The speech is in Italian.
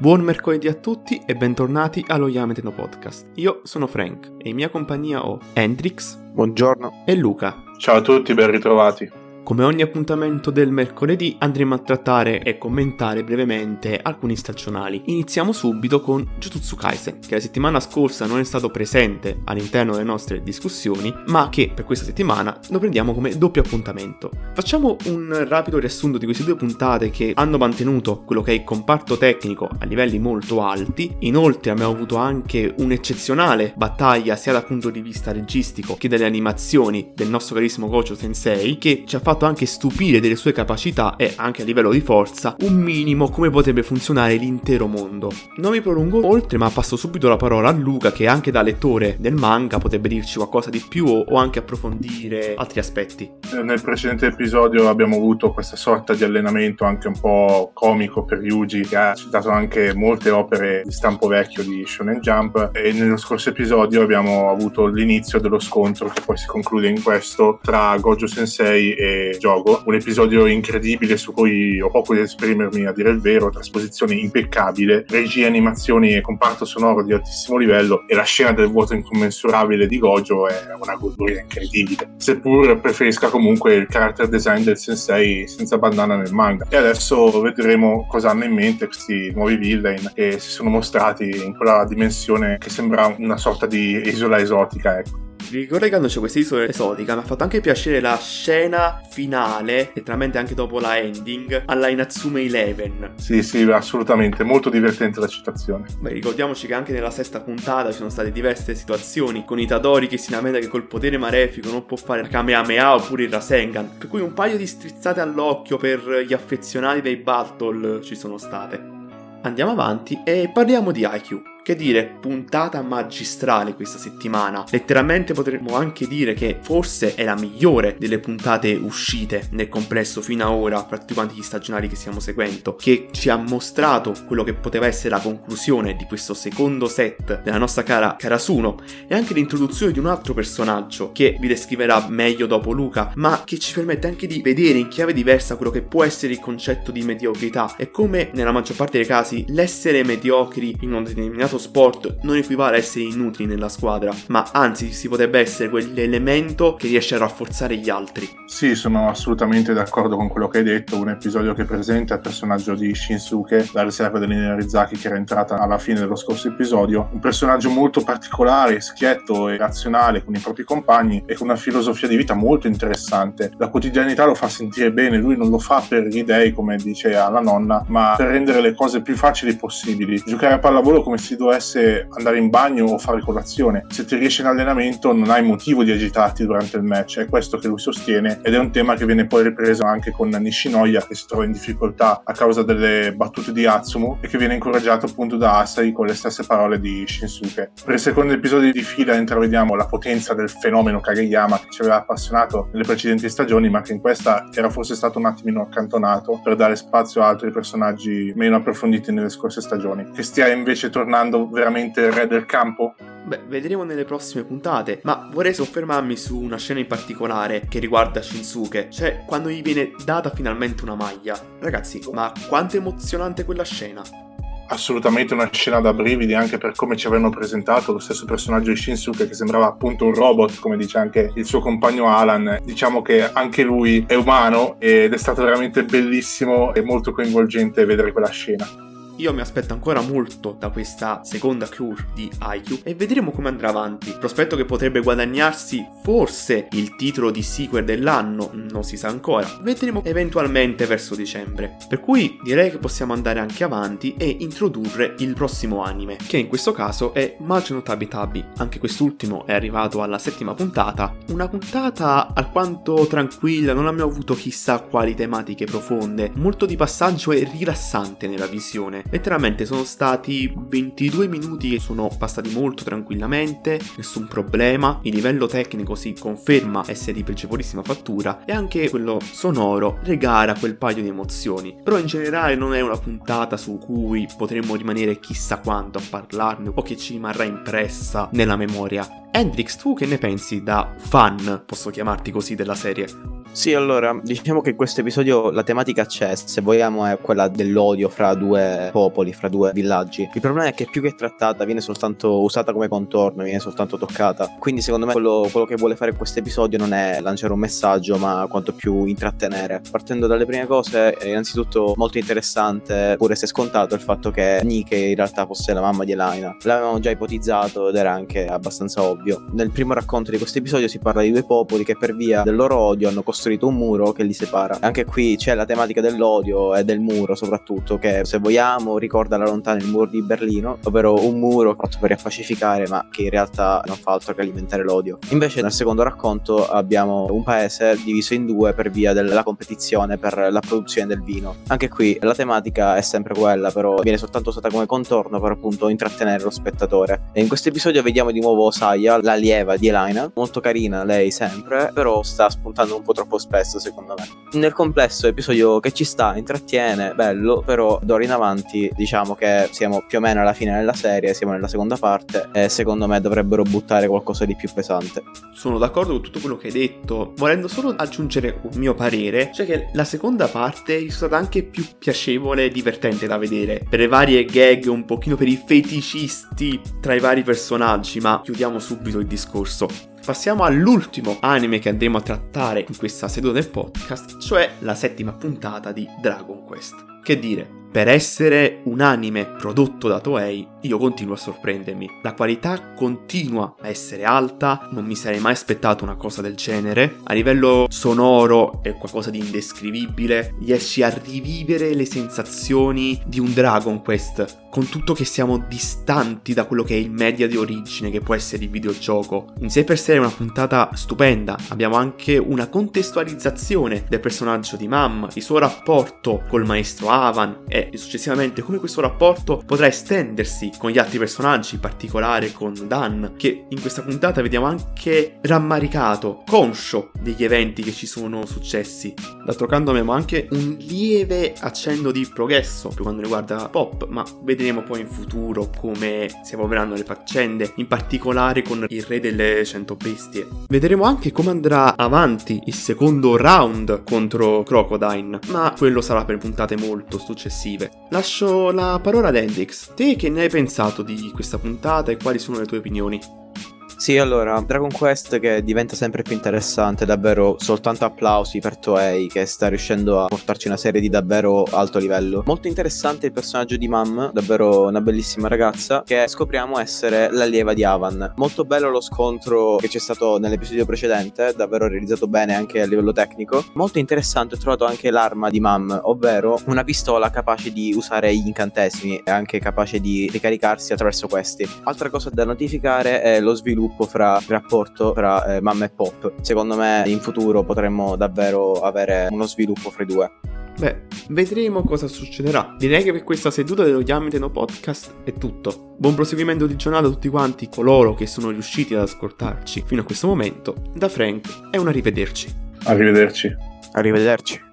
Buon mercoledì a tutti e bentornati allo Yameteno Podcast. Io sono Frank e in mia compagnia ho Hendrix. Buongiorno. E Luca. Ciao a tutti, ben ritrovati. Come ogni appuntamento del mercoledì andremo a trattare e commentare brevemente alcuni stagionali. Iniziamo subito con Jujutsu Kaisen, che la settimana scorsa non è stato presente all'interno delle nostre discussioni, ma che per questa settimana lo prendiamo come doppio appuntamento. Facciamo un rapido riassunto di queste due puntate che hanno mantenuto quello che è il comparto tecnico a livelli molto alti. Inoltre abbiamo avuto anche un'eccezionale battaglia sia dal punto di vista registico che delle animazioni del nostro carissimo Gojo Sensei che ci ha fatto fatto anche stupire delle sue capacità e anche a livello di forza un minimo come potrebbe funzionare l'intero mondo. Non mi prolungo oltre ma passo subito la parola a Luca che anche da lettore del manga potrebbe dirci qualcosa di più o anche approfondire altri aspetti. Nel precedente episodio abbiamo avuto questa sorta di allenamento anche un po' comico per Yuji che ha citato anche molte opere di stampo vecchio di Shonen Jump e nello scorso episodio abbiamo avuto l'inizio dello scontro che poi si conclude in questo tra Gojo Sensei e gioco, un episodio incredibile su cui ho poco da esprimermi a dire il vero, trasposizione impeccabile, regie, animazioni e comparto sonoro di altissimo livello e la scena del vuoto incommensurabile di Gojo è una cultura incredibile, seppur preferisca comunque il character design del sensei senza bandana nel manga. E adesso vedremo cosa hanno in mente questi nuovi villain che si sono mostrati in quella dimensione che sembra una sorta di isola esotica, ecco ricollegandoci a questa isola esotica, mi ha fatto anche piacere la scena finale, letteralmente anche dopo la ending, alla Inazzume Eleven. Sì, sì, assolutamente, molto divertente la citazione. Beh, ricordiamoci che anche nella sesta puntata ci sono state diverse situazioni con Itadori che si lamenta che col potere malefico non può fare il Kamehameha oppure il Rasengan, per cui un paio di strizzate all'occhio per gli affezionati dei Battle ci sono state. Andiamo avanti e parliamo di IQ. Che dire, puntata magistrale questa settimana. Letteralmente potremmo anche dire che forse è la migliore delle puntate uscite nel complesso fino ad ora, fra tutti quanti gli stagionali che stiamo seguendo, che ci ha mostrato quello che poteva essere la conclusione di questo secondo set della nostra cara Karasuno e anche l'introduzione di un altro personaggio che vi descriverà meglio dopo Luca, ma che ci permette anche di vedere in chiave diversa quello che può essere il concetto di mediocrità e come nella maggior parte dei casi l'essere mediocri in un determinato determinato sport non equivale a essere inutili nella squadra, ma anzi si potrebbe essere quell'elemento che riesce a rafforzare gli altri. Sì, sono assolutamente d'accordo con quello che hai detto. Un episodio che presenta il personaggio di Shinsuke, la riserva dell'Inerizaki che era entrata alla fine dello scorso episodio. Un personaggio molto particolare, schietto e razionale con i propri compagni e con una filosofia di vita molto interessante. La quotidianità lo fa sentire bene, lui non lo fa per gli dei, come dice alla nonna, ma per rendere le cose più facili possibili. Giocare a pallavolo come si dovesse andare in bagno o fare colazione. Se ti riesci in allenamento non hai motivo di agitarti durante il match, è questo che lui sostiene ed è un tema che viene poi ripreso anche con Nishinoya che si trova in difficoltà a causa delle battute di Atsumu e che viene incoraggiato appunto da Asai con le stesse parole di Shinsuke. Per il secondo episodio di fila intravediamo la potenza del fenomeno Kageyama che ci aveva appassionato nelle precedenti stagioni ma che in questa era forse stato un attimino accantonato per dare spazio a altri personaggi meno approfonditi nelle scorse stagioni. Che stia invece tornando diventando veramente il re del campo? Beh, vedremo nelle prossime puntate, ma vorrei soffermarmi su una scena in particolare che riguarda Shinsuke, cioè quando gli viene data finalmente una maglia. Ragazzi, ma quanto è emozionante quella scena! assolutamente una scena da brividi anche per come ci avevano presentato lo stesso personaggio di Shinsuke che sembrava appunto un robot come dice anche il suo compagno Alan diciamo che anche lui è umano ed è stato veramente bellissimo e molto coinvolgente vedere quella scena io mi aspetto ancora molto da questa seconda cure di IQ e vedremo come andrà avanti. Prospetto che potrebbe guadagnarsi forse il titolo di sequel dell'anno, non si sa ancora. Vedremo eventualmente verso dicembre. Per cui direi che possiamo andare anche avanti e introdurre il prossimo anime, che in questo caso è Majno Tabi Tabi. Anche quest'ultimo è arrivato alla settima puntata. Una puntata alquanto tranquilla, non abbiamo avuto chissà quali tematiche profonde, molto di passaggio e rilassante nella visione. Letteralmente sono stati 22 minuti che sono passati molto tranquillamente, nessun problema, il livello tecnico si conferma essere di piacevolissima fattura e anche quello sonoro regala quel paio di emozioni. Però in generale non è una puntata su cui potremmo rimanere chissà quanto a parlarne o che ci rimarrà impressa nella memoria. Hendrix, tu che ne pensi da fan, posso chiamarti così, della serie? Sì, allora, diciamo che in questo episodio la tematica c'è, se vogliamo è quella dell'odio fra due popoli, fra due villaggi. Il problema è che più che trattata viene soltanto usata come contorno, viene soltanto toccata. Quindi secondo me quello, quello che vuole fare questo episodio non è lanciare un messaggio, ma quanto più intrattenere. Partendo dalle prime cose, è innanzitutto molto interessante, pure se scontato, il fatto che Nike in realtà fosse la mamma di Elena. L'avevamo già ipotizzato ed era anche abbastanza ovvio. Nel primo racconto di questo episodio si parla di due popoli che per via del loro odio hanno costruito costruito un muro che li separa. Anche qui c'è la tematica dell'odio e del muro soprattutto, che se vogliamo ricorda da lontano il muro di Berlino, ovvero un muro fatto per riappacificare ma che in realtà non fa altro che alimentare l'odio. Invece nel secondo racconto abbiamo un paese diviso in due per via della competizione per la produzione del vino. Anche qui la tematica è sempre quella, però viene soltanto usata come contorno per appunto intrattenere lo spettatore. E in questo episodio vediamo di nuovo Saya, l'allieva di Elena, molto carina lei sempre, però sta spuntando un po' troppo spesso secondo me. Nel complesso episodio che ci sta, intrattiene, bello, però d'ora in avanti diciamo che siamo più o meno alla fine della serie, siamo nella seconda parte e secondo me dovrebbero buttare qualcosa di più pesante. Sono d'accordo con tutto quello che hai detto, volendo solo aggiungere un mio parere, cioè che la seconda parte è stata anche più piacevole e divertente da vedere, per le varie gag, un pochino per i feticisti tra i vari personaggi, ma chiudiamo subito il discorso. Passiamo all'ultimo anime che andremo a trattare in questa seduta del podcast, cioè la settima puntata di Dragon Quest. Che dire, per essere un anime prodotto da Toei, io continuo a sorprendermi. La qualità continua a essere alta, non mi sarei mai aspettato una cosa del genere. A livello sonoro è qualcosa di indescrivibile, riesci a rivivere le sensazioni di un Dragon Quest, con tutto che siamo distanti da quello che è il media di origine che può essere il videogioco. In sé per sé è una puntata stupenda, abbiamo anche una contestualizzazione del personaggio di Mam, il suo rapporto col maestro Avan e successivamente come questo rapporto potrà estendersi con gli altri personaggi, in particolare con Dan, che in questa puntata vediamo anche rammaricato, conscio degli eventi che ci sono successi. D'altro canto abbiamo anche un lieve accenno di progresso per quanto riguarda Pop, ma vedremo poi in futuro come si evolveranno le faccende, in particolare con il re delle cento bestie. Vedremo anche come andrà avanti il secondo round contro Crocodile, ma quello sarà per puntate molto successive. Lascio la parola ad Hendrix. Te che ne hai pensato di questa puntata e quali sono le tue opinioni? Sì, allora, Dragon Quest che diventa sempre più interessante, davvero soltanto applausi per Toei che sta riuscendo a portarci una serie di davvero alto livello. Molto interessante il personaggio di Mam, davvero una bellissima ragazza, che scopriamo essere l'allieva di Avan. Molto bello lo scontro che c'è stato nell'episodio precedente, davvero realizzato bene anche a livello tecnico. Molto interessante ho trovato anche l'arma di Mam, ovvero una pistola capace di usare gli incantesimi e anche capace di ricaricarsi attraverso questi. Altra cosa da notificare è lo sviluppo sviluppo fra il rapporto fra eh, mamma e pop. Secondo me in futuro potremmo davvero avere uno sviluppo fra i due. Beh, vedremo cosa succederà. Direi che per questa seduta dello Yamiteno Podcast è tutto. Buon proseguimento di giornata a tutti quanti coloro che sono riusciti ad ascoltarci fino a questo momento. Da Frank è un arrivederci. Arrivederci. Arrivederci.